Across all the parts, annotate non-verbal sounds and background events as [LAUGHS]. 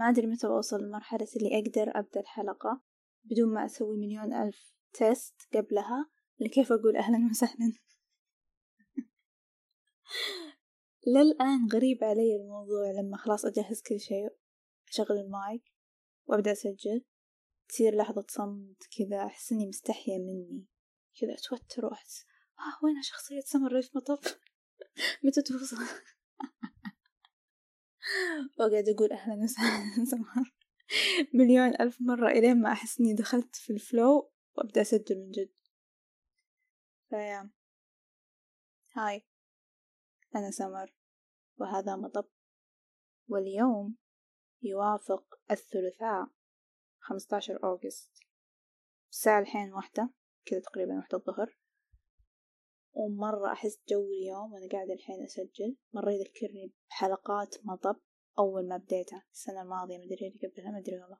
ما أدري متى بوصل لمرحلة اللي أقدر أبدأ الحلقة بدون ما أسوي مليون ألف test قبلها. لكيف أقول أهلا وسهلا؟ [LAUGHS] للآن غريب علي الموضوع لما خلاص أجهز كل شيء أشغل المايك وأبدأ أسجل. تصير لحظة صمت كذا أحس إني مستحية مني. كذا أتوتر وأحس آه وين شخصية سمر في مطب؟ [LAUGHS] متى توصل؟ وأقعد أقول أهلا وسهلا [LAUGHS] سمر مليون ألف مرة إلين ما أحس إني دخلت في الفلو وأبدأ أسجل من جد. فيا هاي. أنا سمر. وهذا مطب. واليوم يوافق الثلاثاء خمستاشر أوغست. الساعة الحين واحدة كذا تقريبا واحدة الظهر. ومرة أحس جو اليوم وأنا قاعدة الحين أسجل مرة يذكرني بحلقات مطب أول ما بديتها السنة الماضية مدري اللي قبلها مدري والله.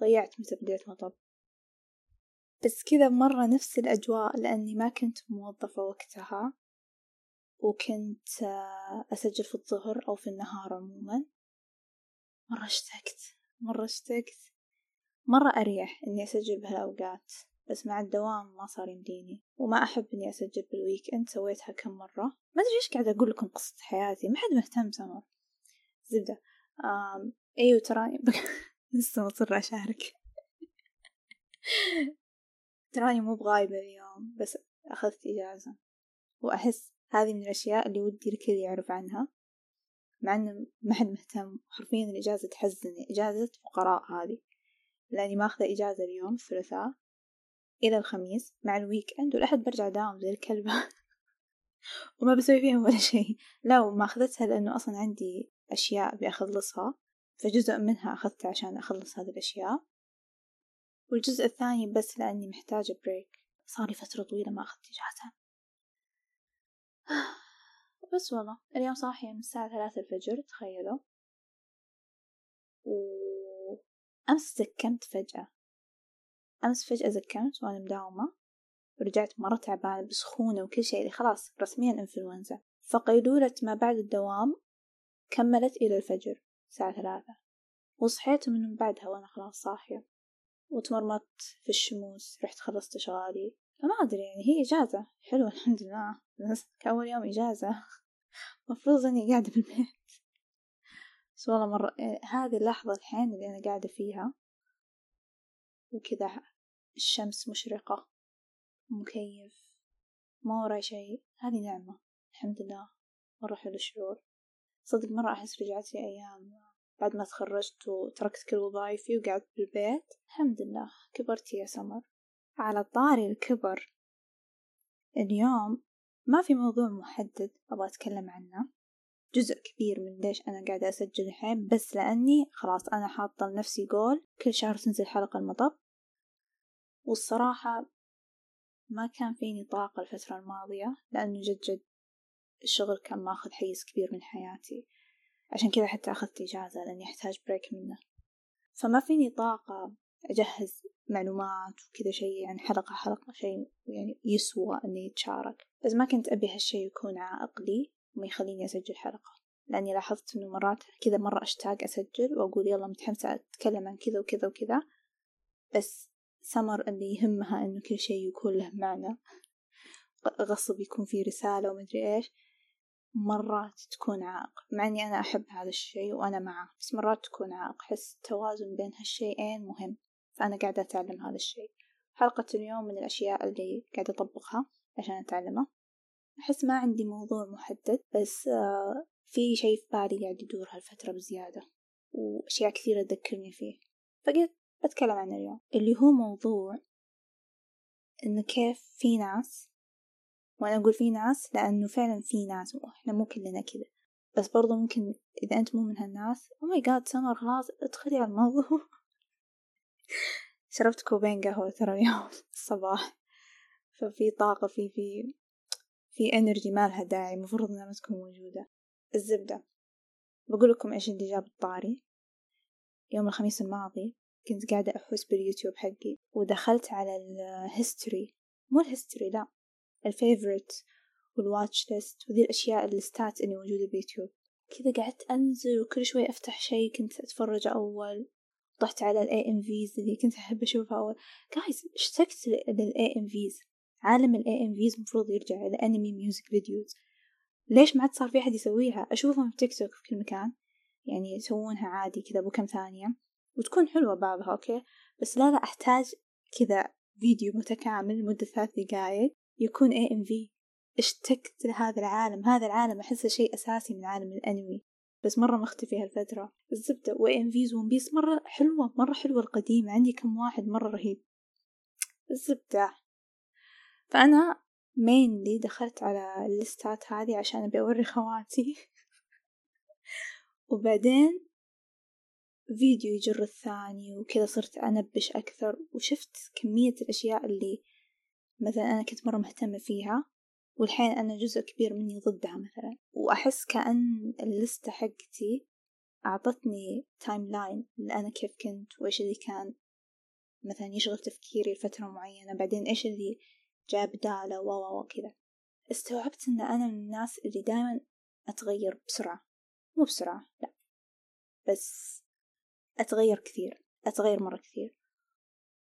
ضيعت متى بديت مطب. بس كذا مرة نفس الأجواء لأني ما كنت موظفة وقتها وكنت آه، أسجل في الظهر أو في النهار عموما. مرة اشتقت مرة اشتقت. مرة أريح إني أسجل بهالأوقات. بس مع الدوام ما صار يمديني وما أحب إني أسجل بالويك إند سويتها كم مرة. ما أدري إيش قاعدة أقول لكم قصة حياتي ما حد مهتم سمر. زبدة. آم أيوة تراني [LAUGHS] لسه مصرة أشارك. [LAUGHS] تراني مو بغايبة اليوم بس أخذت إجازة. وأحس هذه من الأشياء اللي ودي الكل يعرف عنها. مع إنه ما حد مهتم. حرفيا الإجازة تحزني. إجازة فقراء هذه. لأني ماخذة إجازة اليوم الثلاثاء. إلى الخميس مع ال weekend والأحد برجع داوم زي الكلبة. [LAUGHS] وما بسوي فيهم ولا شيء. لا وما أخذتها لأنه أصلا عندي أشياء بأخلصها فجزء منها أخذته عشان أخلص هذه الأشياء. والجزء الثاني بس لأني محتاجة break صارلي فترة طويلة ما أخذت إجازة. [SIGHS] بس والله اليوم صاحية من الساعة ثلاثة الفجر تخيلوا. وأمس زكمت فجأة. أمس فجأة زكمت وأنا مداومة ورجعت مرة تعبانة بسخونة وكل شيء اللي خلاص رسميا انفلونزا فقيلولة ما بعد الدوام كملت إلى الفجر الساعة ثلاثة. وصحيت من بعدها وأنا خلاص صاحية. وتمرمطت في الشموس رحت خلصت أشغالي ما أدري يعني هي إجازة. حلوة الحمد لله. بس كأول يوم إجازة. [LAUGHS] مفروض إني قاعدة بالبيت. بس والله مرة هذه اللحظة الحين اللي أنا قاعدة فيها. وكذا الشمس مشرقة مكيف ما وراي شي هذه نعمة الحمد لله. مرة حلو الشعور. صدق مرة أحس رجعت لي أيام بعد ما تخرجت وتركت كل وظايفي وقعدت بالبيت. الحمد لله كبرت يا سمر. على طاري الكبر اليوم ما في موضوع محدد أبغى أتكلم عنه. جزء كبير من ليش أنا قاعدة أسجل الحين بس لأني خلاص أنا حاطة لنفسي جول كل شهر تنزل حلقة المطب. والصراحة ما كان فيني طاقة الفترة الماضية لأنه جد جد الشغل كان ماخذ حيز كبير من حياتي. عشان كذا حتى أخذت إجازة لأني أحتاج بريك منه. فما فيني طاقة أجهز معلومات وكذا شيء يعني حلقة حلقة شيء يعني يسوى إني يتشارك. بس ما كنت أبي هالشي يكون عائق لي. وما يخليني أسجل حلقة. لأني لاحظت إنه مرات كذا مرة أشتاق أسجل وأقول يلا متحمسة أتكلم عن كذا وكذا وكذا. بس سمر اللي يهمها إنه كل شيء يكون له معنى. غصب يكون فيه رسالة ومدري إيش. مرات تكون عائق. مع إني أنا أحب هذا الشيء وأنا معه. بس مرات تكون عائق. أحس التوازن بين هالشيئين مهم. فأنا قاعدة أتعلم هذا الشيء. حلقة اليوم من الأشياء اللي قاعدة أطبقها عشان أتعلمه أحس ما عندي موضوع محدد بس آه، في شيء في بالي قاعد يدور هالفترة بزيادة وأشياء كثيرة تذكرني فيه. فقلت بتكلم عنه اليوم اللي هو موضوع إنه كيف في ناس وأنا أقول في ناس لأنه فعلا في ناس إحنا مو كلنا كذا. بس برضو ممكن إذا أنت مو من هالناس أو my god سمر خلاص ادخلي على الموضوع. [LAUGHS] شربت كوبين قهوة ترى اليوم [LAUGHS] الصباح ففي طاقة في في في energy ما لها داعي المفروض إنها ما تكون موجودة. الزبدة. بقول لكم إيش اللي جاب الطاري. يوم الخميس الماضي كنت قاعدة أحوس باليوتيوب حقي ودخلت على ال history مو ال history لا. ال favorite وال watch list وذي الأشياء اللستات اللي موجودة باليوتيوب. كذا قعدت أنزل وكل شوي أفتح شي كنت أتفرج أول. طحت على ال AMVs اللي كنت أحب أشوفها أول. جايز اشتقت لل AMVs عالم AMVs مفروض يرجع ال anime music videos ليش ما عاد صار في أحد يسويها؟ أشوفهم في تيك توك في كل مكان. يعني يسوونها عادي كذا بكم ثانية. وتكون حلوة بعضها أوكي؟ بس لا لا أحتاج كذا فيديو متكامل لمدة ثلاث دقايق يكون في اشتقت لهذا العالم. هذا العالم أحسه شيء أساسي من عالم الأنمي بس مرة مختفي هالفترة. الزبدة AMVs One Piece مرة حلوة مرة حلوة القديمة. عندي كم واحد مرة رهيب. الزبدة. فأنا mainly دخلت على الليستات هذه عشان أبي أوري خواتي. [LAUGHS] وبعدين فيديو يجر الثاني وكذا صرت أنبش أكثر وشفت كمية الأشياء اللي مثلا أنا كنت مرة مهتمة فيها والحين أنا جزء كبير مني ضدها مثلا. وأحس كأن اللستة حقتي أعطتني timeline أنا كيف كنت وإيش اللي كان مثلا يشغل تفكيري لفترة معينة. بعدين إيش اللي جاب ذا الله و وكذا استوعبت إن أنا من الناس اللي دايما أتغير بسرعة. مو بسرعة لا. بس أتغير كثير أتغير مرة كثير.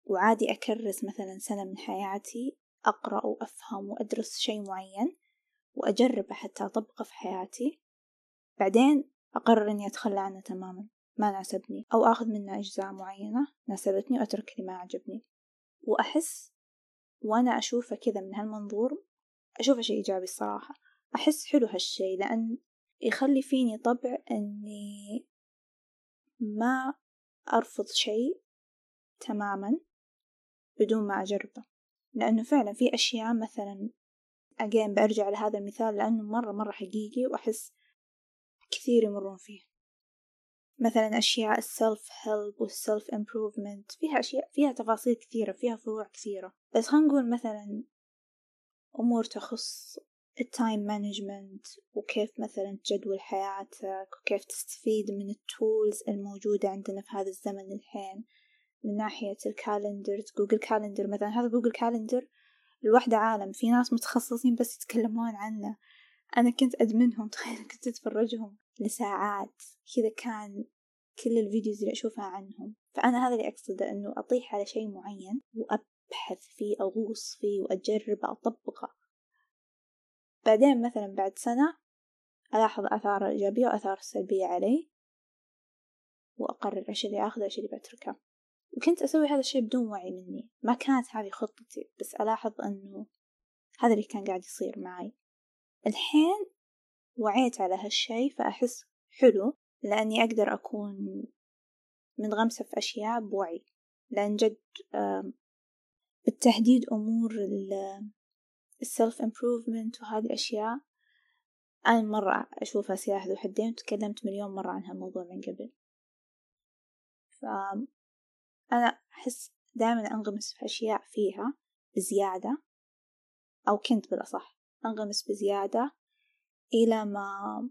وعادي أكرس مثلا سنة من حياتي أقرأ وأفهم وأدرس شيء معين وأجربه حتى أطبقه في حياتي. بعدين أقرر إني أتخلى عنه تماما ما ناسبني. أو أخذ منه أجزاء معينة ناسبتني وأترك اللي ما عجبني. وأحس وأنا أشوفه كذا من هالمنظور أشوفه شيء إيجابي الصراحة. أحس حلو هالشي لأن يخلي فيني طبع إني ما أرفض شيء تماما بدون ما أجربه. لأنه فعلا في أشياء مثلا again برجع لهذا المثال لأنه مرة مرة حقيقي وأحس كثير يمرون فيه مثلا أشياء ال self help وال self improvement فيها أشياء فيها تفاصيل كثيرة فيها فروع كثيرة. بس خلينا نقول مثلا أمور تخص ال time management وكيف مثلا تجدول حياتك وكيف تستفيد من ال tools الموجودة عندنا في هذا الزمن الحين. من ناحية ال calendars Google Calendar مثلا هذا Google Calendar لوحده عالم. في ناس متخصصين بس يتكلمون عنه. أنا كنت أدمنهم تخيل [LAUGHS] كنت أتفرجهم لساعات. كذا كان كل ال videos اللي أشوفها عنهم. فأنا هذا اللي أقصده إنه أطيح على شيء معين وأبحث فيه أغوص فيه وأجرب أطبقه. بعدين مثلا بعد سنة ألاحظ آثاره الإيجابية وآثاره السلبية علي وأقرر إيش اللي آخذه إيش اللي بتركه. وكنت أسوي هذا الشيء بدون وعي مني. ما كانت هذه خطتي بس ألاحظ أنه هذا اللي كان قاعد يصير معي. الحين وعيت على هالشي فأحس حلو لأني أقدر أكون منغمسة في أشياء بوعي. لأن جد بالتحديد أمور السلف امبروفمنت وهذه الأشياء أنا مرة أشوفها سلاح ذو حدين وتكلمت مليون مرة عن هالموضوع من قبل. أنا أحس دائما أنغمس في أشياء فيها بزيادة أو كنت بالأصح. أنغمس بزيادة إلى ما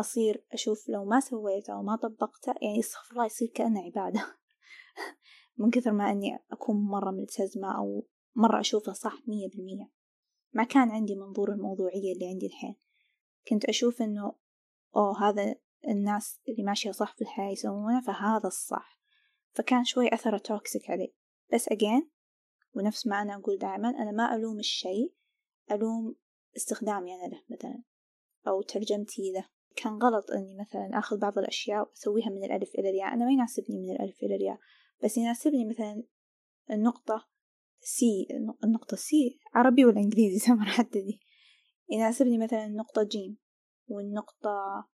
أصير أشوف لو ما سويته أو ما طبقته يعني استغفر الله يصير كأنه عبادة. [LAUGHS] من كثر ما أني أكون مرة ملتزمة أو مرة أشوفه صح مية بالمية. ما كان عندي منظور الموضوعية اللي عندي الحين. كنت أشوف إنه أوه هذا الناس اللي ماشية صح في الحياة يسوونه فهذا الصح. فكان شوي أثره توكسيك علي. بس أجين ونفس ما أنا أقول دائما أنا ما ألوم الشيء. ألوم استخدامي أنا له مثلا أو ترجمتي له. كان غلط إني مثلا آخذ بعض الأشياء وأسويها من الألف إلى الياء. أنا ما يناسبني من الألف إلى الياء بس يناسبني مثلا النقطة C النقطة C عربي ولا إنجليزي؟ [LAUGHS] سمر حتى ذي. يناسبني مثلا النقطة جيم والنقطة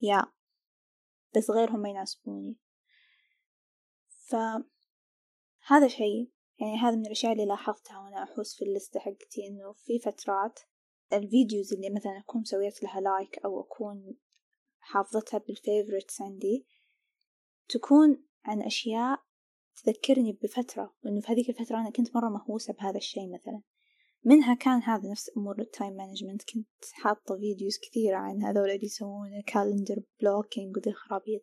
ياء بس غيرهم ما يناسبوني. فهذا شيء. يعني هذا من الأشياء اللي لاحظتها وأنا أحوس في اللستة حقتي إنه في فترات ال videos اللي مثلا أكون سويت لها like أو أكون حافظتها بال favorites عندي تكون عن أشياء تذكرني بفترة وإنه في هذيك الفترة أنا كنت مرة مهووسة بهذا الشيء مثلا. منها كان هذا نفس أمور ال time management كنت حاطة videos كثيرة عن هذول اللي يسوون ال calendar blocking وذي الخرابيط.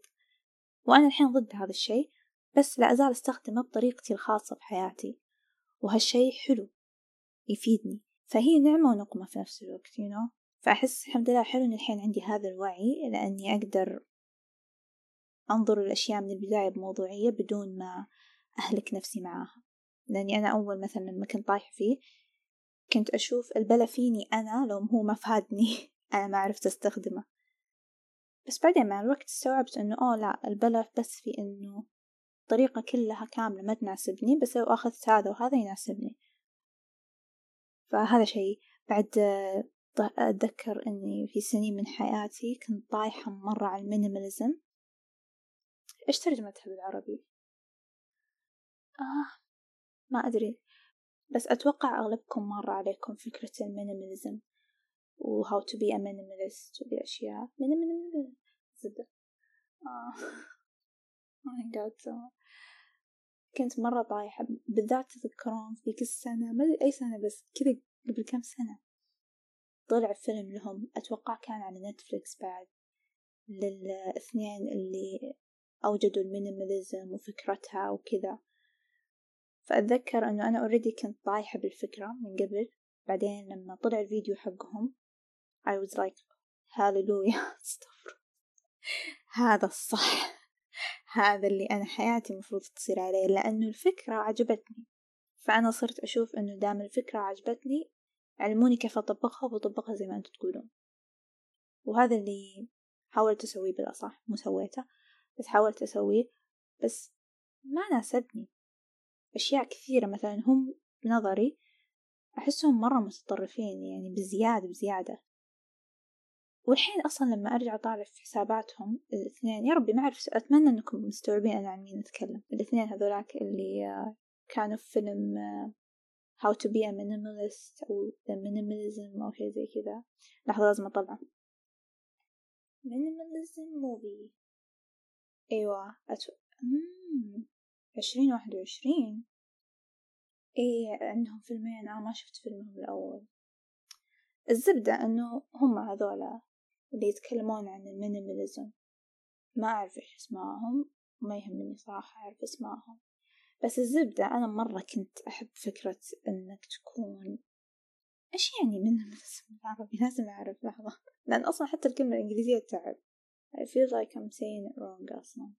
وأنا الحين ضد هذا الشيء. بس لا أزال أستخدمه بطريقتي الخاصة بحياتي وهالشي حلو يفيدني. فهي نعمة ونقمة في نفس الوقت you know. فأحس الحمد لله حلو إن الحين عندي هذا الوعي لأني أقدر أنظر الأشياء من البداية بموضوعية بدون ما أهلك نفسي معاها. لأني أنا أول مثلا لما كنت طايحة فيه كنت أشوف البلا فيني أنا لو هو ما فادني [LAUGHS] أنا ما عرفت أستخدمه. بس بعدين مع الوقت استوعبت إنه أوه لا البلا بس في إنه الطريقة كلها كاملة ما تناسبني بس لو أخذت هذا وهذا يناسبني. فهذا شيء. بعد أتذكر إني في سنين من حياتي كنت طايحة مرة على ال minimalism. إيش ترجمتها بالعربي؟ آه ما أدري. بس أتوقع أغلبكم مر عليكم فكرة ال minimalism و how to be a minimalist وذي الأشياء. minimalist زبدة آه. Oh my god كنت مرة طايحة بالذات تذكرون في ذيك السنة ما أدري أي سنة بس كذا قبل كم سنة طلع فيلم لهم أتوقع كان على نتفليكس بعد للاثنين اللي أوجدوا ال minimalism وفكرتها وكذا. فأتذكر أنه أنا already كنت طايحة بالفكرة من قبل. بعدين لما طلع الفيديو حقهم I was like hallelujah [LAUGHS] أستغفر هذا الصح. هذا اللي أنا حياتي المفروض تصير عليه لأنه الفكرة عجبتني. فأنا صرت أشوف أنه دام الفكرة عجبتني علموني كيف أطبقها وبطبقها زي ما أنتم تقولون. وهذا اللي حاولت أسويه بالأصح مو سويته بس حاولت أسويه. بس ما ناسبني. أشياء كثيرة مثلا هم بنظري أحسهم مرة متطرفين يعني بزيادة بزيادة. والحين أصلا لما أرجع أطالع في حساباتهم الاثنين يا ربي ما أعرف أتمنى أنكم مستوعبين أنا عن مين أتكلم. الاثنين هذولاك اللي كانوا في فيلم How to be a minimalist أو the minimalism أو شي زي كذا. لحظة لازم أطلعه. minimalism movie. أيوة أتو... عشرين واحد وعشرين. إيه عندهم فيلمين. أنا ما شفت فيلمهم الأول. الزبدة إنه هم هذولا اللي يتكلمون عن ال minimalism. ما أعرف إيش اسمائهم ما يهمني صراحة أعرف اسمائهم بس الزبدة أنا مرة كنت أحب فكرة إنك تكون إيش يعني minimalism؟ [LAUGHS] بالعربي لازم أعرف لحظة. لأن أصلا حتى الكلمة الإنجليزية تعب. I feel like I'm saying it wrong أصلا.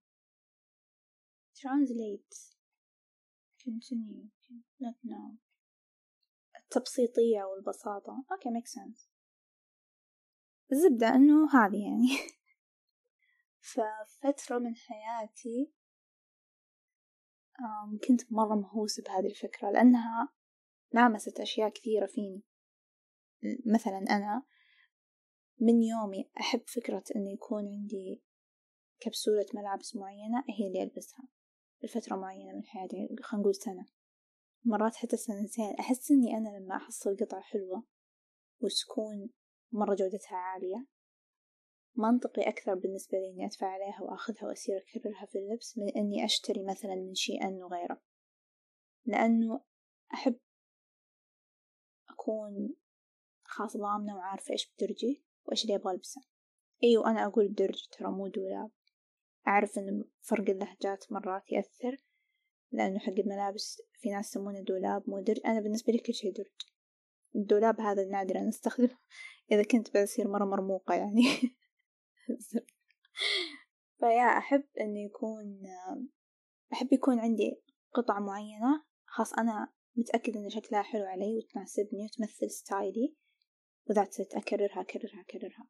Translate. Continue. Not now. التبسيطية والبساطة. Okay make sense. الزبدة إنه هذه يعني. [LAUGHS] ففترة من حياتي كنت مرة مهووسة بهذه الفكرة لأنها لامست أشياء كثيرة فيني. مثلا أنا من يومي أحب فكرة إنه يكون عندي كبسولة ملابس معينة هي اللي ألبسها. لفترة معينة من حياتي خلينا نقول سنة. مرات حتى سنتين أحس إني أنا لما أحصل قطعة حلوة وتكون مرة جودتها عالية. منطقي أكثر بالنسبة لي إني أدفع عليها وأخذها وأصير أكررها في اللبس من إني أشتري مثلا من شيء أنه غيره لأنه أحب أكون خاص ضامنة وعارفة إيش بدرجي وإيش اللي أبغى ألبسه. أيوة أنا أقول درج ترى مو دولاب. أعرف إن فرق اللهجات مرات يأثر لأنه حق الملابس في ناس يسمونه دولاب مو درج. أنا بالنسبة لي كل شي درج. الدولاب هذا نادر أن أستخدمه [LAUGHS] إذا كنت بصير مرة مرموقة يعني. [LAUGHS] فيا أحب إنه يكون أحب يكون عندي قطعة معينة. خاص أنا متأكدة إن شكلها حلو علي وتناسبني وتمثل ستايلي. وذات أكررها أكررها أكررها.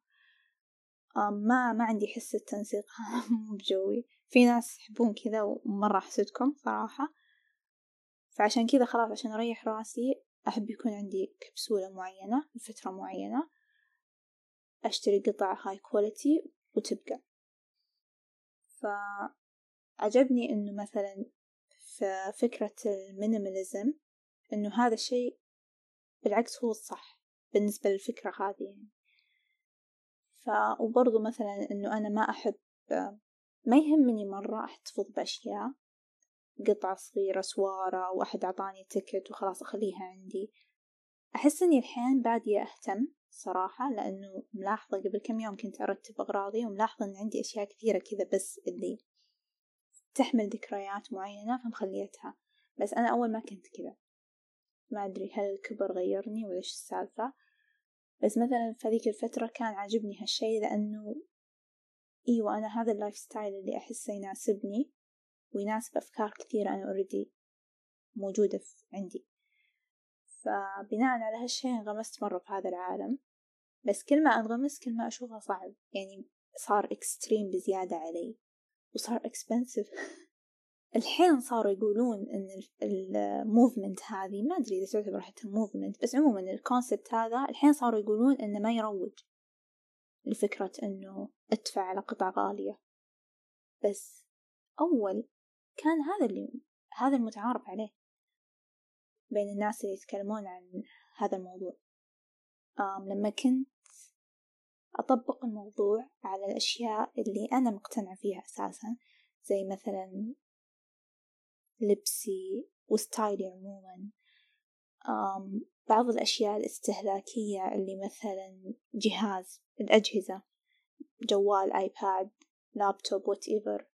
ما ما عندي حس التنسيق. [LAUGHS] مو بجوي. في ناس يحبون كذا ومرة أحسدكم صراحة. فعشان كذا خلاص عشان أريح راسي أحب يكون عندي كبسولة معينة لفترة معينة أشتري قطع high quality وتبقى. فعجبني إنه مثلا في فكرة ال minimalism إنه هذا الشيء بالعكس هو الصح بالنسبة للفكرة هذه يعني. ف وبرضو مثلا إنه أنا ما أحب ما يهمني مرة أحتفظ بأشياء قطعة صغيرة سوارة وأحد أعطاني تكت وخلاص أخليها عندي. أحس إني الحين بادية أهتم صراحة لأنه ملاحظة قبل كم يوم كنت أرتب أغراضي وملاحظة إن عندي أشياء كثيرة كذا بس اللي تحمل ذكريات معينة فمخليتها. بس أنا أول ما كنت كذا. ما أدري هل الكبر غيرني ولا إيش السالفة. بس مثلا في هذيك الفترة كان عاجبني هالشي لأنه أيوة أنا هذا ال lifestyle اللي أحسه يناسبني. ويناسب أفكار كثيرة أنا already موجودة عندي. فبناء على هالشي انغمست مرة في هذا العالم. بس كل ما انغمس كل ما أشوفها صعب. يعني صار extreme بزيادة علي. وصار expensive [LAUGHS] الحين صاروا يقولون إن ال movement هذه ما أدري إذا تعتبر حتى movement بس عموما ال concept هذا الحين صاروا يقولون إنه ما يروج لفكرة إنه أدفع على قطع غالية. بس أول كان هذا اللي هذا المتعارف عليه بين الناس اللي يتكلمون عن هذا الموضوع. آم لما كنت أطبق الموضوع على الأشياء اللي أنا مقتنعة فيها أساسا زي مثلا لبسي و style ي عموما آم بعض الأشياء الاستهلاكية اللي مثلا جهاز الأجهزة جوال آيباد لابتوب whatever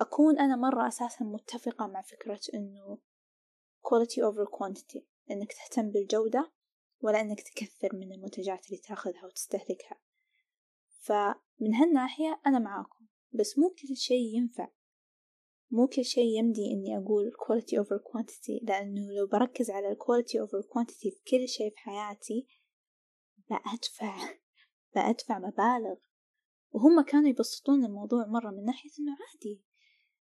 أكون أنا مرة أساسا متفقة مع فكرة إنه quality over quantity إنك تهتم بالجودة ولا إنك تكثر من المنتجات اللي تاخذها وتستهلكها. فمن هالناحية أنا معاكم بس مو كل شيء ينفع. مو كل شيء يمدي إني أقول quality over quantity لأنه لو بركز على quality over quantity في كل شيء في حياتي بأدفع [LAUGHS] بأدفع مبالغ. وهم كانوا يبسطون الموضوع مرة من ناحية إنه عادي.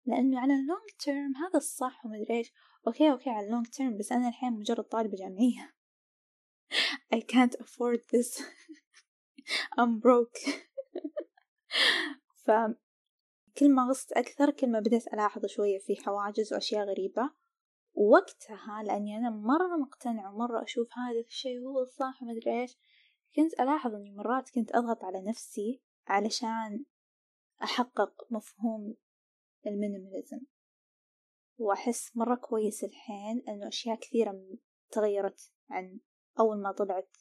لأنه على ال long term هذا الصح ومدري إيش. okay okay على ال long term بس أنا الحين مجرد طالبة جامعية. [LAUGHS] I can't afford this. [LAUGHS] I'm broke. [LAUGHS] ف كل ما غصت أكثر كل ما بديت ألاحظ شوية في حواجز وأشياء غريبة. ووقتها لأني أنا مرة مقتنعة ومرة أشوف هذا الشيء هو الصح ومدري إيش. كنت ألاحظ إني مرات كنت أضغط على نفسي. علشان أحقق مفهوم المينيماليزم. وأحس مرة كويس الحين إنه أشياء كثيرة تغيرت عن أول ما طلعت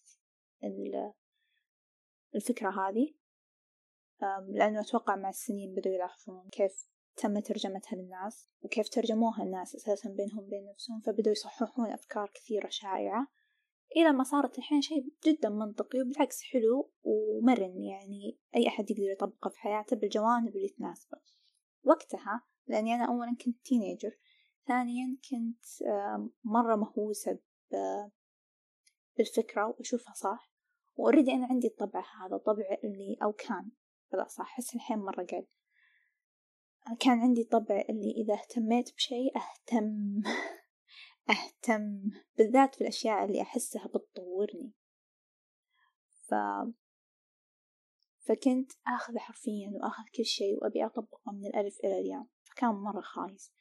الفكرة هذه. لأنه أتوقع مع السنين بدوا يلاحظون كيف تم ترجمتها للناس وكيف ترجموها الناس أساسا بينهم بين نفسهم فبدوا يصححون أفكار كثيرة شائعة. إلى ما صارت الحين شيء جدا منطقي وبالعكس حلو ومرن يعني أي أحد يقدر يطبقه في حياته بالجوانب اللي تناسبه. وقتها لأني أنا أولا كنت تينيجر ثانيا كنت مرة مهووسة بالفكرة وأشوفها صح وأوريدي أنا عندي الطبع هذا طبع اللي أو كان لا صح أحس الحين مرة قل. كان عندي طبع اللي إذا اهتميت بشيء أهتم. [LAUGHS] أهتم بالذات في الأشياء اللي أحسها بتطورني. ف فكنت آخذ حرفيا وآخذ كل شيء وأبي أطبقه من الألف إلى الياء فكان مرة خايس.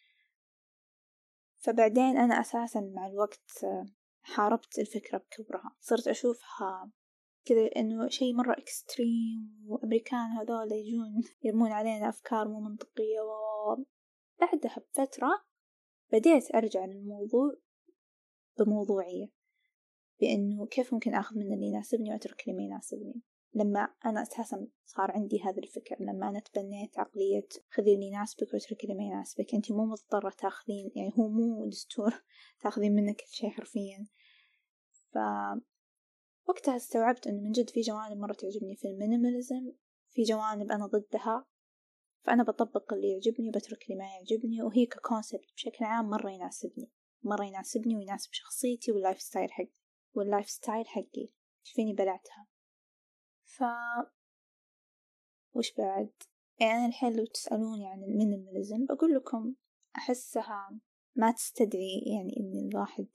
فبعدين أنا أساسا مع الوقت حاربت الفكرة بكبرها. صرت أشوفها كذا إنه شيء مرة إكستريم وأمريكان هذول يجون يرمون علينا أفكار مو منطقية. وبعدها بفترة بديت أرجع للموضوع بموضوعية بإنه كيف ممكن أخذ من اللي يناسبني وأترك اللي ما يناسبني. لما أنا أساسا صار عندي هذا الفكر لما أنا تبنيت عقلية خذي اللي يناسبك واتركي اللي ما يناسبك. أنت مو مضطرة تاخذين يعني هو مو دستور [LAUGHS] تاخذين منك كل شيء حرفيا. ف وقتها استوعبت إنه من جد في جوانب مرة تعجبني في المينيماليزم في جوانب أنا ضدها. فأنا بطبق اللي يعجبني وبترك اللي ما يعجبني وهي ك concept بشكل عام مرة يناسبني مرة يناسبني ويناسب شخصيتي وال lifestyle حقي وال lifestyle حقي. فيني بلعتها. ف وش بعد؟ يعني أنا الحين لو تسألوني عن ال minimalism بقول لكم أحسها ما تستدعي يعني إن الواحد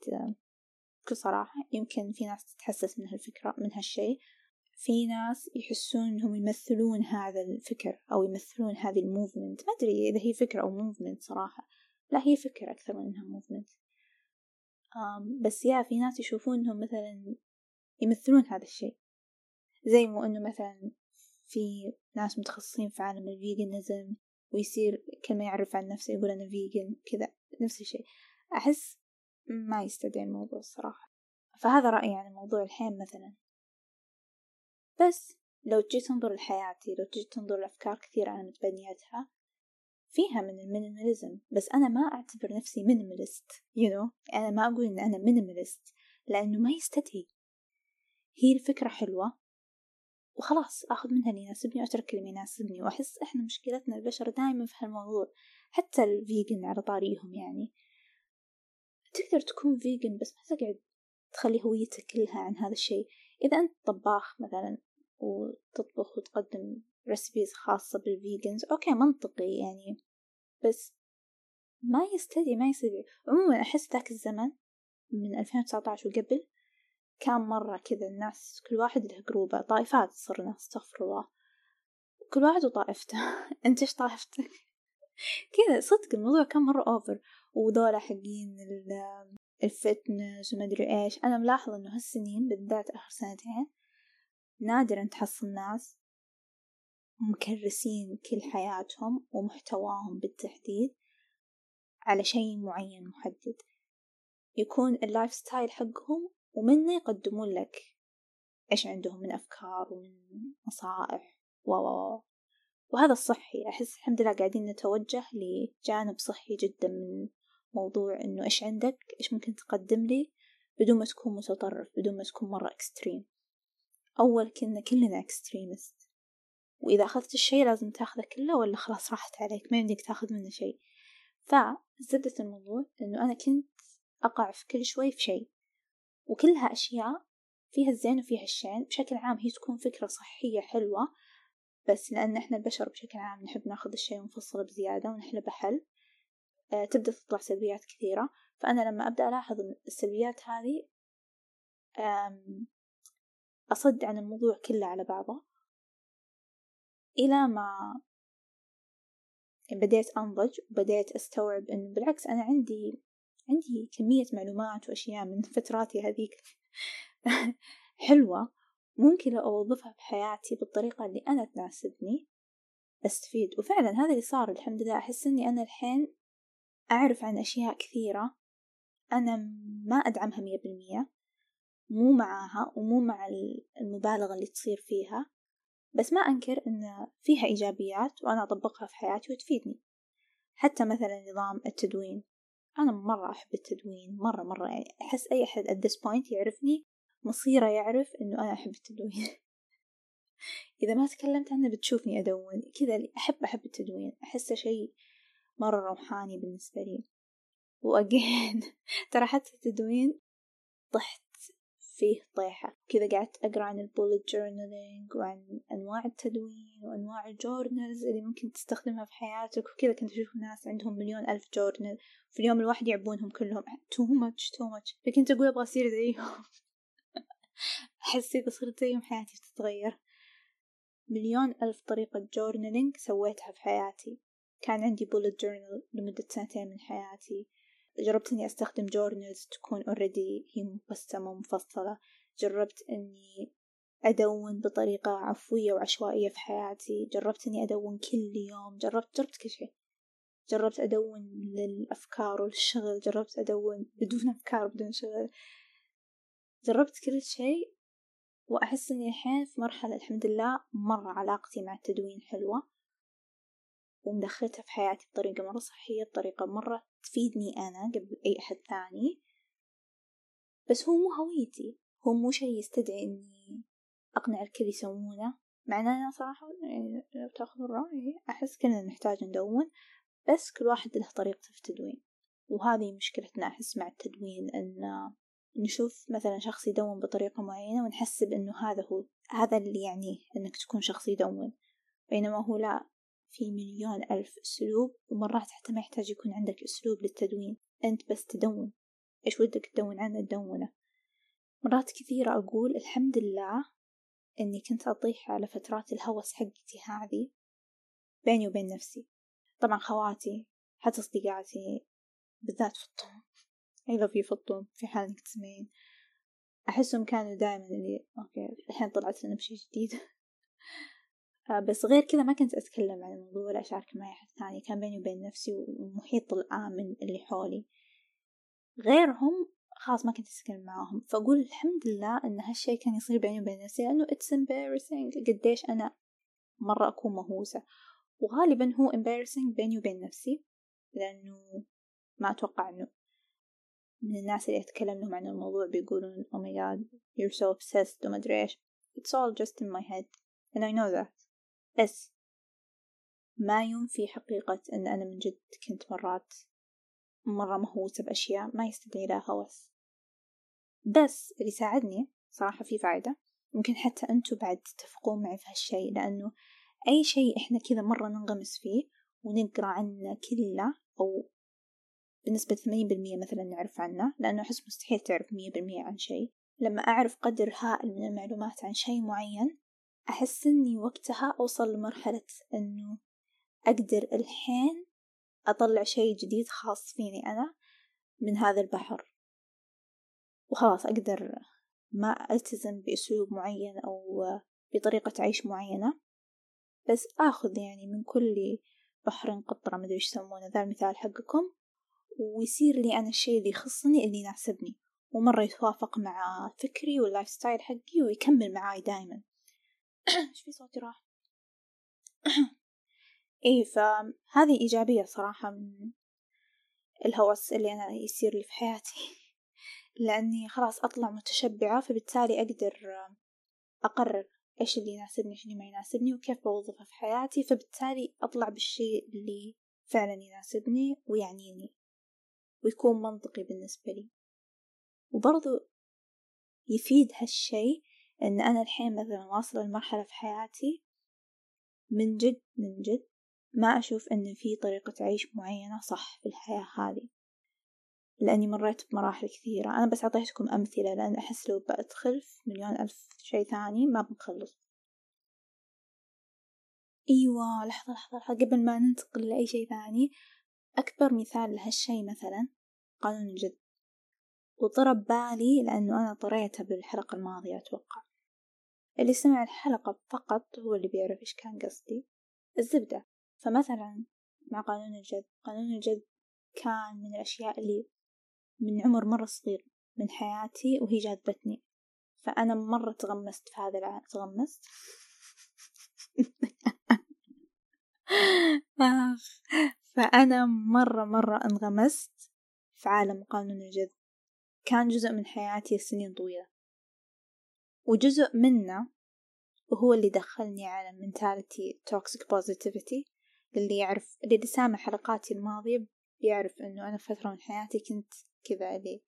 بكل صراحة يمكن في ناس تتحسس من هالفكرة من هالشي في ناس يحسون إنهم يمثلون هذا الفكر أو يمثلون هذه ال movement. ما أدري إذا هي فكرة أو movement صراحة. لا هي فكرة أكثر من إنها movement. بس yeah في ناس يشوفون إنهم مثلا يمثلون هذا الشيء. زي مو إنه مثلا في ناس متخصصين في عالم ال veganism ويصير كل ما يعرف عن نفسه يقول أنا vegan كذا نفس الشيء. أحس ما يستدعي الموضوع الصراحة فهذا رأيي عن الموضوع الحين مثلا. بس لو تجي تنظر لحياتي لو تجي تنظر لأفكار كثيرة أنا متبنيتها فيها من ال minimalism. بس أنا ما أعتبر نفسي minimalist you know. أنا ما أقول إن أنا minimalist لأنه ما يستدعي. هي الفكرة حلوة. وخلاص أخذ منها اللي يناسبني وأترك اللي ما يناسبني. وأحس إحنا مشكلتنا البشر دائما في هالموضوع. حتى ال vegan على طاريهم يعني. تقدر تكون vegan بس ما تقعد تخلي هويتك كلها عن هذا الشيء. إذا أنت طباخ مثلا وتطبخ وتقدم recipes خاصة بال vegans okay منطقي يعني. بس ما يستدعي ما يستدعي. عموما أحس ذاك الزمن من ألفين وتسعة وقبل كان مرة كذا الناس كل واحد له group ه طائفات صرنا استغفر الله. كل واحد وطائفته. [LAUGHS] أنت إيش طائفتك؟ [LAUGHS] كذا صدق الموضوع كان مرة over وذولا حقين ال fitness وما أدري إيش. أنا ملاحظة إنه هالسنين بالذات آخر سنتين نادرا تحصل ناس مكرسين كل حياتهم ومحتواهم بالتحديد على شيء معين محدد. يكون ال lifestyle حقهم ومنه يقدمون لك إيش عندهم من أفكار ومن نصائح و وهذا الصحي. أحس الحمد لله قاعدين نتوجه لجانب صحي جدا من موضوع إنه إيش عندك إيش ممكن تقدم لي بدون ما تكون متطرف بدون ما تكون مرة extreme أول كنا كلنا extremist وإذا أخذت الشيء لازم تأخذه كله ولا خلاص راحت عليك؟ ما يمديك تأخذ منه شيء. فزبدة الموضوع إنه أنا كنت أقع في كل شوي في شيء. وكلها أشياء فيها الزين وفيها الشين. بشكل عام هي تكون فكرة صحية حلوة. بس لأن إحنا البشر بشكل عام نحب نأخذ الشيء ونفصله بزيادة ونحلبه حل آه تبدأ تطلع سلبيات كثيرة. فأنا لما أبدأ ألاحظ السلبيات هذه أصد عن الموضوع كله على بعضه. إلى ما بديت أنضج وبديت أستوعب إنه بالعكس أنا عندي عندي كمية معلومات وأشياء من فتراتي هذيك [LAUGHS] حلوة ممكن لو أوظفها بحياتي بالطريقة اللي أنا تناسبني أستفيد. وفعلا هذا اللي صار الحمد لله. أحس إني أنا الحين أعرف عن أشياء كثيرة أنا ما أدعمها مية بالمية. مو معاها ومو مع المبالغة اللي تصير فيها بس ما أنكر إن فيها إيجابيات وأنا أطبقها في حياتي وتفيدني. حتى مثلا نظام التدوين أنا مرة أحب التدوين مرة مرة يعني أحس أي أحد at this point يعرفني مصيره يعرف إنه أنا أحب التدوين. [LAUGHS] إذا ما تكلمت عنه بتشوفني أدون. كذا أحب أحب التدوين أحسه شيء مرة روحاني بالنسبة لي. و again [LAUGHS] ترى حتى التدوين طحت فيه طيحة. كذا قعدت أقرأ عن ال bullet journaling وعن أنواع التدوين وأنواع ال journals اللي ممكن تستخدمها في حياتك وكذا. كنت أشوف ناس عندهم مليون ألف journal في اليوم الواحد يعبونهم كلهم. too much too much فكنت أقول أبغى أصير زيهم. [LAUGHS] أحس إذا صرت زيهم حياتي بتتغير مليون ألف طريقة journaling سويتها في حياتي. كان عندي bullet journal لمدة سنتين من حياتي. جربت إني أستخدم journals تكون already هي مقسمة ومفصلة جربت إني أدون بطريقة عفوية وعشوائية في حياتي. جربت إني أدون كل يوم. جربت جربت كل شيء. جربت أدون للأفكار وللشغل جربت أدون بدون أفكار بدون شغل. جربت كل شيء وأحس إني الحين في مرحلة الحمد لله مرة علاقتي مع التدوين حلوة. ومدخلتها في حياتي بطريقة مرة صحية بطريقة مرة تفيدني أنا قبل أي أحد ثاني. بس هو مو هويتي هو مو شي يستدعي إني أقنع الكل يسوونه. مع أنا صراحة يعني لو تأخذ الرأي أحس كلنا نحتاج ندون. بس كل واحد له طريقته في التدوين. وهذه مشكلتنا أحس مع التدوين أن نشوف مثلا شخص يدون بطريقة معينة ونحسب إنه هذا هو هذا اللي يعنيه إنك تكون شخص يدون. بينما هو لا. في مليون ألف أسلوب ومرات حتى ما يحتاج يكون عندك أسلوب للتدوين أنت بس تدون. إيش ودك تدون عنه تدونه مرات كثيرة أقول الحمد لله إني كنت أطيح على فترات الهوس حقتي هذه بيني وبين نفسي. طبعا خواتي حتى صديقاتي بالذات في الطوم أيضا في الطوم في حال إنك تسمعين. أحسهم كانوا دائما اللي أوكي الحين طلعت لنا بشي جديد. بس غير كذا ما كنت أتكلم عن الموضوع ولا أشارك مع أحد ثاني كان بيني وبين نفسي والمحيط الآمن اللي حولي. غيرهم خلاص ما كنت أتكلم معاهم. فأقول الحمد لله إن هالشي كان يصير بيني وبين نفسي لأنه it's embarrassing. قديش أنا مرة أكون مهووسة. وغالبا هو embarrassing بيني وبين نفسي لأنه ما أتوقع إنه من الناس اللي أتكلم لهم عن الموضوع بيقولون oh my god you're so obsessed وما أدري إيش. It's all just in my head. And I know that. بس ما ينفي حقيقة أن أنا من جد كنت مرات مرة مهووسة بأشياء ما يستدعي لها هوس بس اللي ساعدني صراحة في فايدة ممكن حتى أنتوا بعد تتفقون معي في هالشي لأنه أي شيء إحنا كذا مرة ننغمس فيه ونقرأ عنه كله أو بنسبة ثمانين بالمية مثلا نعرف عنه لأنه أحس مستحيل تعرف مية بالمية عن شيء. لما أعرف قدر هائل من المعلومات عن شيء معين أحس إني وقتها أوصل لمرحلة إنه أقدر الحين أطلع شيء جديد خاص فيني أنا من هذا البحر. وخلاص أقدر ما ألتزم بأسلوب معين أو بطريقة عيش معينة. بس آخذ يعني من كل بحر قطرة مدري إيش يسمونه ذا المثال حقكم. ويصير لي أنا الشي اللي يخصني اللي يناسبني. ومرة يتوافق مع فكري وال lifestyle حقي ويكمل معاي دايما. [COUGHS] إيش في صوتي راح؟ [COUGHS] اي فهذه إيجابية صراحة من الهوس اللي أنا يصير لي في حياتي. [LAUGHS] لأني خلاص أطلع متشبعة فبالتالي أقدر أقرر إيش اللي يناسبني إيش اللي ما يناسبني وكيف بوظفه في حياتي فبالتالي أطلع بالشيء اللي فعلا يناسبني ويعنيني ويكون منطقي بالنسبة لي. وبرضو يفيد هالشي إن أنا الحين مثلا واصلة لمرحلة في حياتي من جد من جد ما أشوف إن في طريقة عيش معينة صح في الحياة هذه لأني مريت بمراحل كثيرة. أنا بس أعطيتكم أمثلة لأن أحس لو بأدخل في مليون ألف شي ثاني ما بنخلص. أيوة لحظة لحظة لحظة. قبل ما ننتقل لأي شي ثاني أكبر مثال لهالشي مثلا قانون الجذب وضرب بالي لأنه أنا طريته بالحلقة الماضية أتوقع. اللي سمع الحلقة فقط هو اللي بيعرف إيش كان قصدي. الزبدة. فمثلا مع قانون الجذب. قانون الجذب كان من الأشياء اللي من عمر مرة صغير من حياتي وهي جاذبتني. فأنا مرة تغمست في هذا العالم تغمست. [LAUGHS] فأنا مرة مرة انغمست في عالم قانون الجذب. كان جزء من حياتي سنين طويلة. وجزء منه وهو اللي دخلني على mentality toxic positivity اللي يعرف اللي سامع حلقاتي الماضية بيعرف إنه أنا فترة من حياتي كنت كذا اللي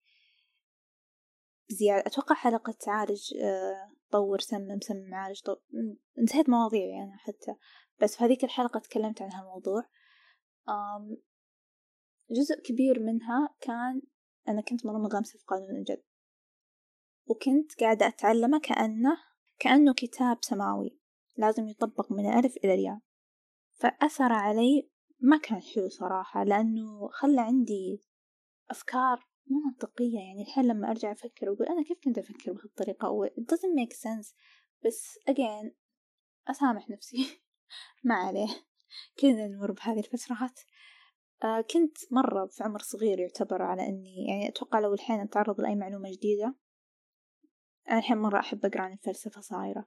بزيادة أتوقع حلقة تعالج آه، طور سمم سمم عالج طو... انتهيت مواضيعي أنا حتى. بس في هذيك الحلقة تكلمت عن هالموضوع. جزء كبير منها كان أنا كنت مرة منغمسة في قانون الجد. وكنت قاعدة أتعلمه كأنه كأنه كتاب سماوي. لازم يطبق من الألف إلى الياء. فأثر علي ما كان حلو صراحة لأنه خلى عندي أفكار مو منطقية. يعني الحين لما أرجع أفكر وأقول أنا كيف كنت أفكر بهالطريقة؟ أو it doesn't make sense. بس again أسامح نفسي. [LAUGHS] ما عليه. كلنا نمر بهذه الفترات. آه كنت مرة في عمر صغير يعتبر على إني يعني أتوقع لو الحين أتعرض لأي معلومة جديدة أنا الحين مرة أحب أقرأ عن الفلسفة صايرة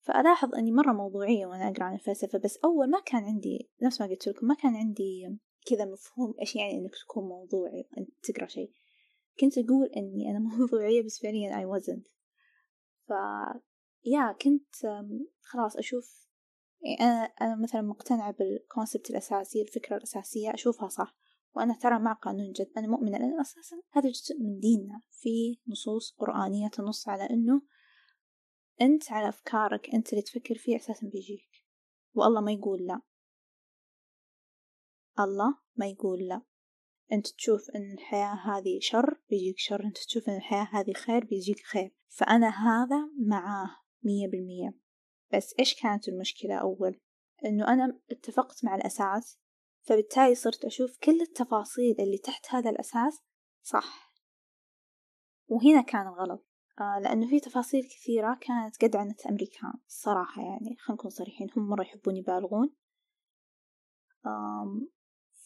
فألاحظ أني مرة موضوعية وأنا أقرأ عن الفلسفة بس أول ما كان عندي نفس ما قلت لكم ما كان عندي كذا مفهوم إيش يعني إنك تكون موضوعي أنت تقرأ شيء. كنت أقول إني أنا [LAUGHS] موضوعية بس فعليا I wasn't. ف يا كنت خلاص أشوف يعني أنا أنا مثلا مقتنعة بالكونسبت الأساسي الفكرة الأساسية أشوفها صح. وأنا ترى مع قانون جد. أنا مؤمنة لأن أساسا هذا جزء من ديننا. في نصوص قرآنية تنص على إنه أنت على أفكارك أنت اللي تفكر فيه أساسا بيجيك. والله ما يقول لا. الله ما يقول لا. أنت تشوف أن الحياة هذه شر بيجيك شر. أنت تشوف أن الحياة هذه خير بيجيك خير. فأنا هذا معاه مية بالمية. بس إيش كانت المشكلة أول؟ أنه أنا اتفقت مع الأساس فبالتالي صرت أشوف كل التفاصيل اللي تحت هذا الأساس صح. وهنا كان الغلط آه لأنه في تفاصيل كثيرة كانت قد عنت الأمريكان الصراحة يعني خلينا نكون صريحين هم مرة يحبون يبالغون.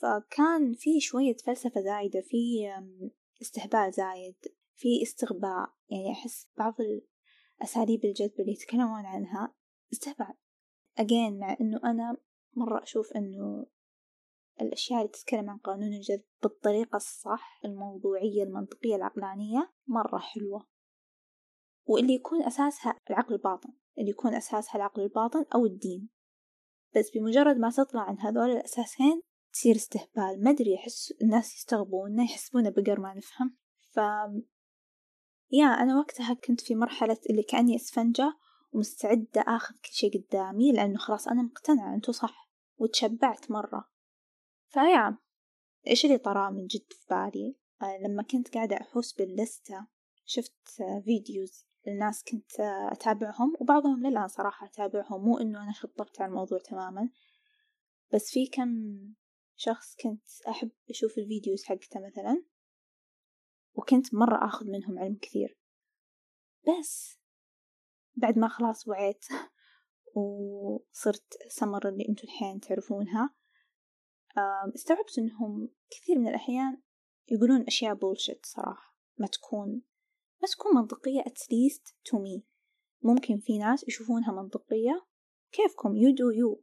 فكان في شوية فلسفة زايدة في استهبال زايد في استغباء يعني أحس بعض الأساليب الجذب اللي يتكلمون عنها استهبال. أجين مع إنه أنا مرة أشوف إنه الأشياء اللي تتكلم عن قانون الجذب بالطريقة الصح الموضوعية المنطقية العقلانية مرة حلوة. واللي يكون أساسها العقل الباطن اللي يكون أساسها العقل الباطن أو الدين. بس بمجرد ما تطلع عن هذول الأساسين تصير استهبال. ما أدري أحس الناس يستغربون يحسبونه بقر ما نفهم. ف يا أنا وقتها كنت في مرحلة اللي كأني إسفنجة ومستعدة آخذ كل شي قدامي لأنه خلاص أنا مقتنعة أنتو صح وتشبعت مرة. فيا. إيش اللي طراه من جد في بالي؟ آه لما كنت قاعدة أحوس باللستة شفت فيديوز الناس كنت أتابعهم وبعضهم للآن صراحة أتابعهم مو إنه أنا خطبت على الموضوع تماما. بس في كم شخص كنت أحب أشوف الفيديوز حقته مثلا وكنت مرة أخذ منهم علم كثير. بس بعد ما خلاص وعيت [LAUGHS] وصرت سمر اللي أنتو الحين تعرفونها استوعبت إنهم كثير من الأحيان يقولون أشياء بولشت صراحة ما تكون ما تكون منطقية at least to me. ممكن في ناس يشوفونها منطقية. كيفكم؟ you do you.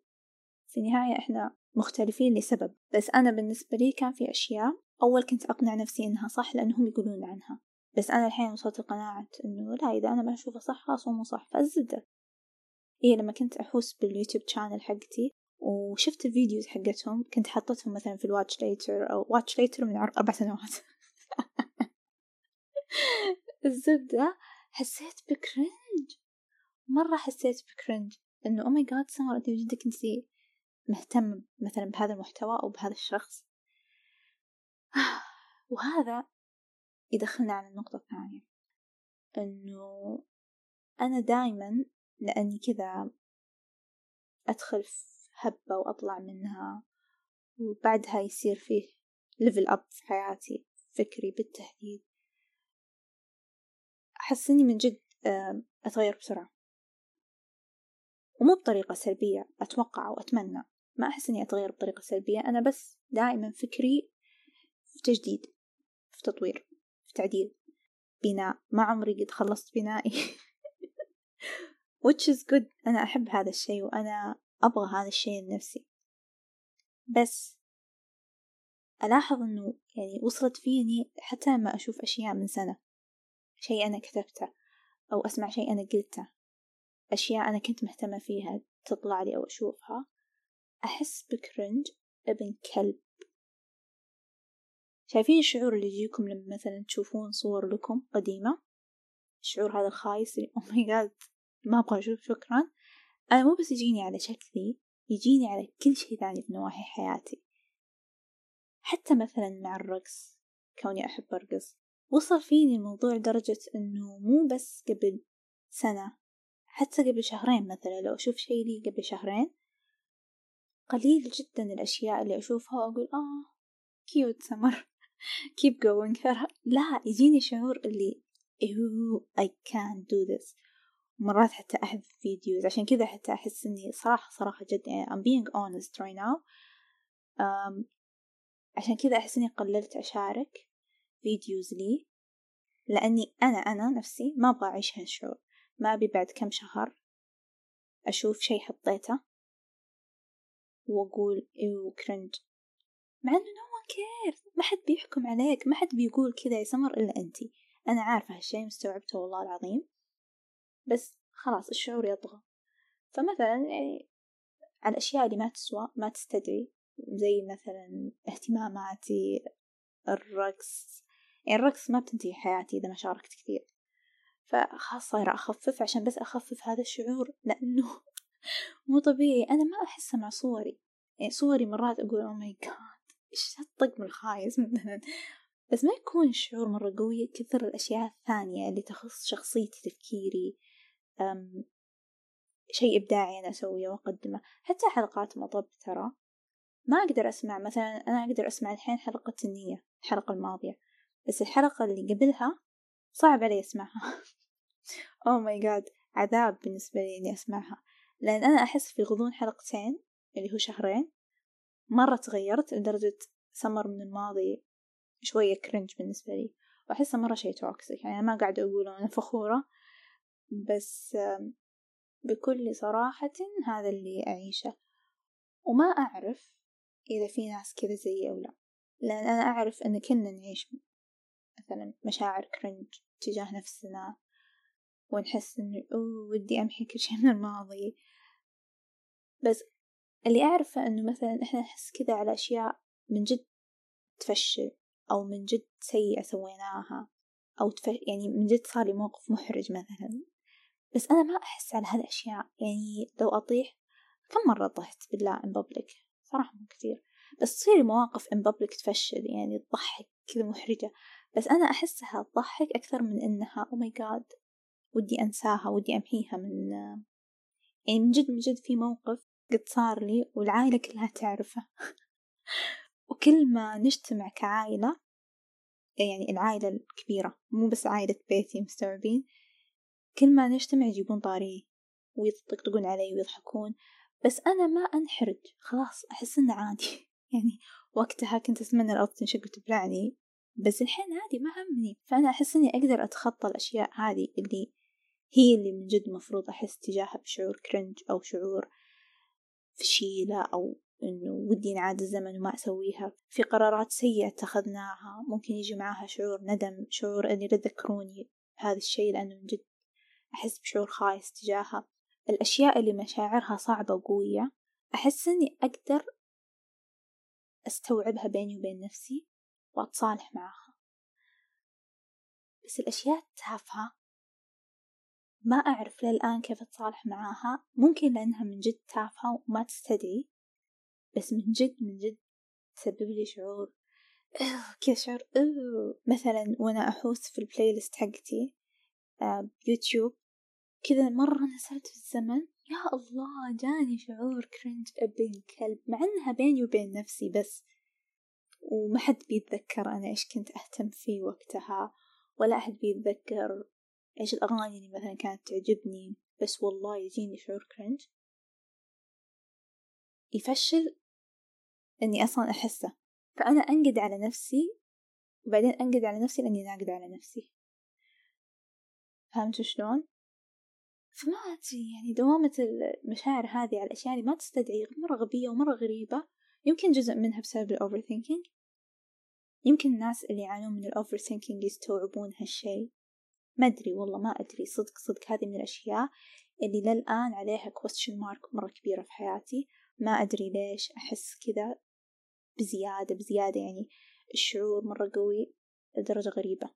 في النهاية إحنا مختلفين لسبب. بس أنا بالنسبة لي كان في أشياء أول كنت أقنع نفسي إنها صح لأنهم يقولون عنها. بس أنا الحين وصلت لقناعة إنه لا إذا أنا ما أشوفه صح خلاص هو مو صح فالزبدة إيه لما كنت أحوس بال YouTube channel حقتي وشفت ال videos حقتهم كنت حطتهم مثلا في ال watch later أو watch later من أربع سنوات. [LAUGHS] الزبدة حسيت ب cringe مرة حسيت ب cringe إنه oh my God سمر أنت جدك انتي مهتم مثلا بهذا المحتوى أو بهذا الشخص. [SIGHS] وهذا يدخلنا على النقطة الثانية إنه أنا دايما لأني كذا أدخل هبة وأطلع منها وبعدها يصير فيه level up في حياتي فكري بالتحديد. أحس إني من جد أتغير بسرعة. ومو بطريقة سلبية أتوقع وأتمنى ما أحس إني أتغير بطريقة سلبية أنا بس دائما فكري في تجديد في تطوير في تعديل. بناء. ما عمري قد خلصت بنائي. [LAUGHS] Which is good. أنا أحب هذا الشيء وأنا أبغى هذا الشيء لنفسي. بس ألاحظ إنه يعني وصلت فيني حتى لما أشوف أشياء من سنة. شيء أنا كتبته أو أسمع شيء أنا قلته. أشياء أنا كنت مهتمة فيها تطلع لي أو أشوفها. أحس ب cringe ابن كلب. شايفين الشعور اللي يجيكم لما مثلا تشوفون صور لكم قديمة؟ الشعور هذا الخايس اللي oh my God ما أبغى أشوف شكرا. أنا مو بس يجيني على شكلي يجيني على كل شي ثاني في نواحي حياتي. حتى مثلا مع الرقص كوني أحب أرقص. وصل فيني الموضوع لدرجة إنه مو بس قبل سنة حتى قبل شهرين مثلا لو أشوف شي لي قبل شهرين قليل جدا الأشياء اللي أشوفها وأقول آه كيوت سمر [LAUGHS] keep going. [LAUGHS] لا يجيني شعور اللي أيوه I can't do this. مرات حتى أحذف videos عشان كذا حتى أحس إني صراحة صراحة جد يعني I'm being honest right now. um, عشان كذا أحس إني قللت أشارك videos لي لأني أنا أنا نفسي ما أبغى أعيش هالشعور. ما أبي بعد كم شهر أشوف شي حطيته وأقول ew cringe مع إنه no one cares ما حد بيحكم عليك ما حد بيقول كذا يا سمر إلا أنتي. أنا عارفة هالشي مستوعبته والله العظيم. بس خلاص الشعور يطغى. فمثلا يعني على الأشياء اللي ما تسوى ما تستدعي زي مثلا اهتماماتي الرقص. يعني الرقص ما بتنتهي حياتي إذا ما شاركت كثير. فخلاص صايرة أخفف عشان بس أخفف هذا الشعور لأنه [LAUGHS] مو طبيعي. أنا ما أحسه مع صوري. يعني صوري مرات أقول أو ماي جاد إيش هالطقم الخايس [LAUGHS] مثلا. بس ما يكون الشعور مرة قوي كثر الأشياء الثانية اللي تخص شخصيتي تفكيري. شيء إبداعي أنا أسويه وأقدمه. حتى حلقات مطب ترى ما أقدر أسمع مثلا أنا أقدر أسمع الحين حلقة النية الحلقة الماضية بس الحلقة اللي قبلها صعب علي أسمعها. أوه ماي جاد عذاب بالنسبة لي إني أسمعها. لأن أنا أحس في غضون حلقتين اللي هو شهرين مرة تغيرت لدرجة سمر من الماضي شوية cringe بالنسبة لي. وأحسه مرة شي toxic يعني ما قاعدة أقول أنا فخورة. بس بكل صراحة هذا اللي أعيشه. وما أعرف إذا في ناس كذا زيي أو لا. لأن أنا أعرف أن كلنا نعيش مثلا مشاعر cringe تجاه نفسنا ونحس إنه أوه ودي أمحي كل شي من الماضي. بس اللي أعرفه إنه مثلا إحنا نحس كذا على أشياء من جد تفشل أو من جد سيئة سويناها أو تف... يعني من جد صار لي موقف محرج مثلا. بس أنا ما أحس على هالأشياء. يعني لو أطيح كم مرة طحت بالله إن بابليك صراحة مو كثير. بس تصير مواقف إن بابليك تفشل يعني تضحك كذا محرجة. بس أنا أحسها تضحك أكثر من إنها أو ماي جاد ودي أنساها ودي أمحيها من يعني من جد من جد في موقف قد صار لي والعائلة كلها تعرفه. [LAUGHS] وكل ما نجتمع كعائلة يعني العائلة الكبيرة مو بس عائلة بيتي مستوعبين كل ما نجتمع يجيبون طاريه ويطقطقون علي ويضحكون بس أنا ما أنحرج خلاص أحس إنه عادي. [LAUGHS] يعني وقتها كنت أتمنى الأرض تنشق وتبلعني بس الحين عادي ما همني. فأنا أحس إني أقدر أتخطى الأشياء هذه اللي هي اللي من جد مفروض أحس تجاهها بشعور كرنج أو شعور فشيلة أو إنه ودي نعاد الزمن وما أسويها. في قرارات سيئة اتخذناها ممكن يجي معاها شعور ندم شعور إني تذكروني بهذا الشيء لأنه من جد أحس بشعور خايس تجاهها. الأشياء اللي مشاعرها صعبة وقوية أحس إني أقدر أستوعبها بيني وبين نفسي وأتصالح معها. بس الأشياء التافهة ما أعرف للآن كيف أتصالح معاها ممكن لأنها من جد تافهة وما تستدعي بس من جد من جد تسبب لي شعور كذا شعور مثلا وأنا أحوس في ال playlist حقتي آه، بيوتيوب كذا مرة نزلت في الزمن. يا الله جاني شعور cringe ابن كلب مع إنها بيني وبين نفسي بس. وما حد بيتذكر أنا إيش كنت أهتم فيه وقتها ولا أحد بيتذكر إيش الأغاني اللي مثلا كانت تعجبني. بس والله يجيني شعور كرنج يفشل إني أصلا أحسه. فأنا أنقد على نفسي وبعدين أنقد على نفسي لأني ناقد على نفسي. فهمتوا شلون؟ فما أدري يعني دوامة المشاعر هذه على الأشياء اللي ما تستدعي مرة غبية ومرة غريبة. يمكن جزء منها بسبب ال overthinking يمكن الناس اللي يعانون من ال overthinking يستوعبون هالشي ما أدري والله ما أدري. صدق صدق هذه من الأشياء اللي للآن عليها question mark مرة كبيرة في حياتي. ما أدري ليش أحس كذا بزيادة بزيادة يعني الشعور مرة قوي لدرجة غريبة.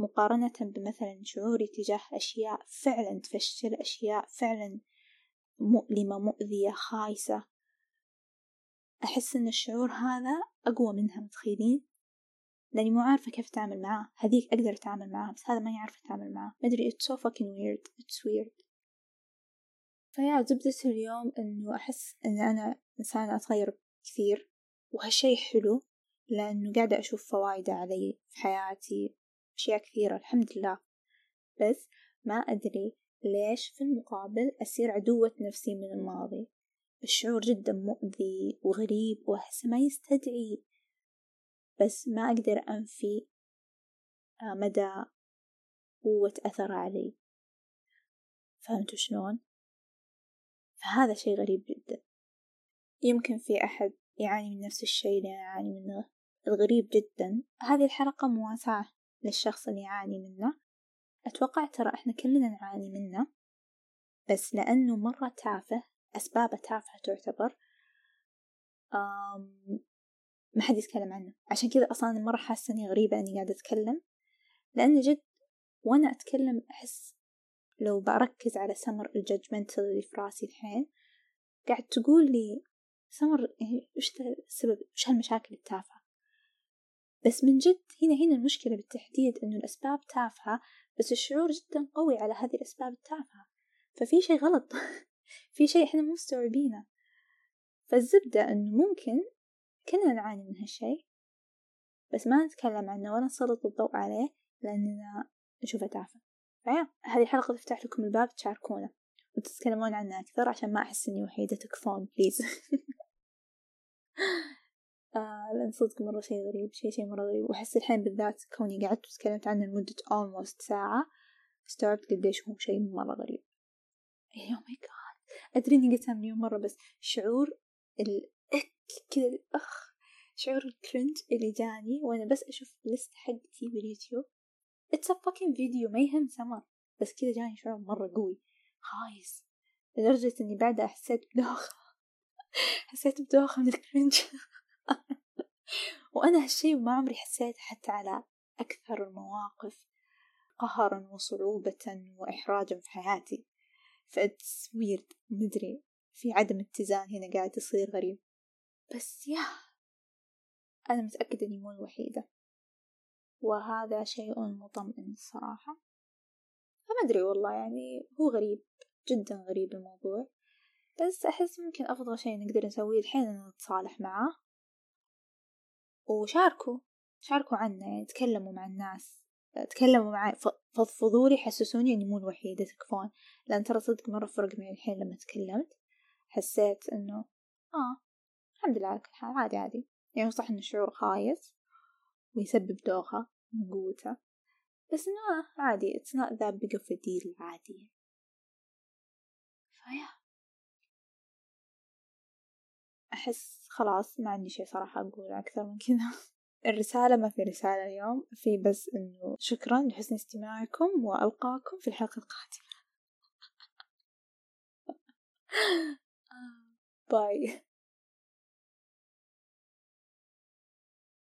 مقارنة بمثلا شعوري تجاه أشياء فعلا تفشل أشياء فعلا مؤلمة مؤذية خايسة. أحس إن الشعور هذا أقوى منها متخيلين؟ لأني مو عارفة كيف أتعامل معاه. هذيك أقدر أتعامل معاه بس هذا ما يعرف أتعامل معاه. ما أدري it's so fucking weird it's weird. فيا زبدة اليوم إنه أحس إن أنا إنسانة أتغير كثير وهالشي حلو لأنه قاعدة أشوف فوايده علي في حياتي. أشياء كثيرة الحمد لله. بس ما أدري ليش في المقابل أصير عدوة نفسي من الماضي. الشعور جدا مؤذي وغريب وأحسه ما يستدعي. بس ما أقدر أنفي آه، مدى قوة أثره علي. فهمتوا شلون؟ فهذا شي غريب جدا. يمكن في أحد يعاني من نفس الشي اللي أنا أعاني منه. الغريب جدا. هذه الحلقة مواساة. للشخص اللي يعاني منه. أتوقع ترى إحنا كلنا نعاني منه. بس لأنه مرة تافه أسبابه تافهة تعتبر. ما حد يتكلم عنه. عشان كذا أصلا مرة حاسة إني غريبة إني قاعدة أتكلم. لأن جد وأنا أتكلم أحس لو بركز على سمر الججمنتال اللي في راسي الحين قاعد تقول لي سمر يعني وش السبب؟ وش هالمشاكل التافهة؟ بس من جد هنا هنا المشكلة بالتحديد إنه الأسباب تافهة بس الشعور جدا قوي على هذه الأسباب التافهة. ففي شي غلط. [LAUGHS] في شي إحنا مو مستوعبينه. فالزبدة إنه ممكن كلنا نعاني من هالشي بس ما نتكلم عنه ولا نسلط الضوء عليه لأننا نشوفه تافه. فيا هذه الحلقة تفتح لكم الباب تشاركونا وتتكلمون عنه أكثر عشان ما أحس إني وحيدة تكفون بليز [LAUGHS] آه لأن صدق مرة شي غريب شي شي مرة غريب. وأحس الحين بالذات كوني قعدت وتكلمت عنه لمدة almost ساعة استوعبت قديش هو شي مرة غريب. oh my God أدري إني قلتها مليون مرة بس شعور ال كذا أخ شعور ال cringe اللي جاني وأنا بس أشوف ال list حقتي باليوتيوب. it's fucking فيديو ما يهم سمر بس كذا جاني شعور مرة قوي. خايس. لدرجة إني بعدها حسيت بدوخة. [LAUGHS] حسيت بدوخة من ال cringe. [LAUGHS] وأنا هالشي ما عمري حسيت حتى على أكثر المواقف قهرا وصعوبة وإحراجا في حياتي. ف it's weird مدري في عدم اتزان هنا قاعد يصير غريب. بس يا أنا متأكدة إني مو الوحيدة. وهذا شيء مطمئن الصراحة فما أدري والله يعني هو غريب جدا غريب الموضوع. بس أحس ممكن أفضل شيء نقدر نسويه الحين إن نتصالح معاه وشاركوا شاركوا عنا يعني تكلموا مع الناس تكلموا معي فضفضوا لي حسسوني إني مو الوحيدة تكفون. لأن ترى صدق مرة فرق معي الحين لما تكلمت حسيت إنه آه الحمد لله على كل حال عادي عادي. يعني صح إن الشعور خايس ويسبب دوخة من قوته بس إنه آه عادي it's not that big of a deal عادي. فيا. أحس خلاص ما عندي شي صراحة أقول أكثر من كذا. [LAUGHS] الرسالة ما في رسالة اليوم في بس إنه شكرا لحسن استماعكم وألقاكم في الحلقة القادمة. [LAUGHS] باي.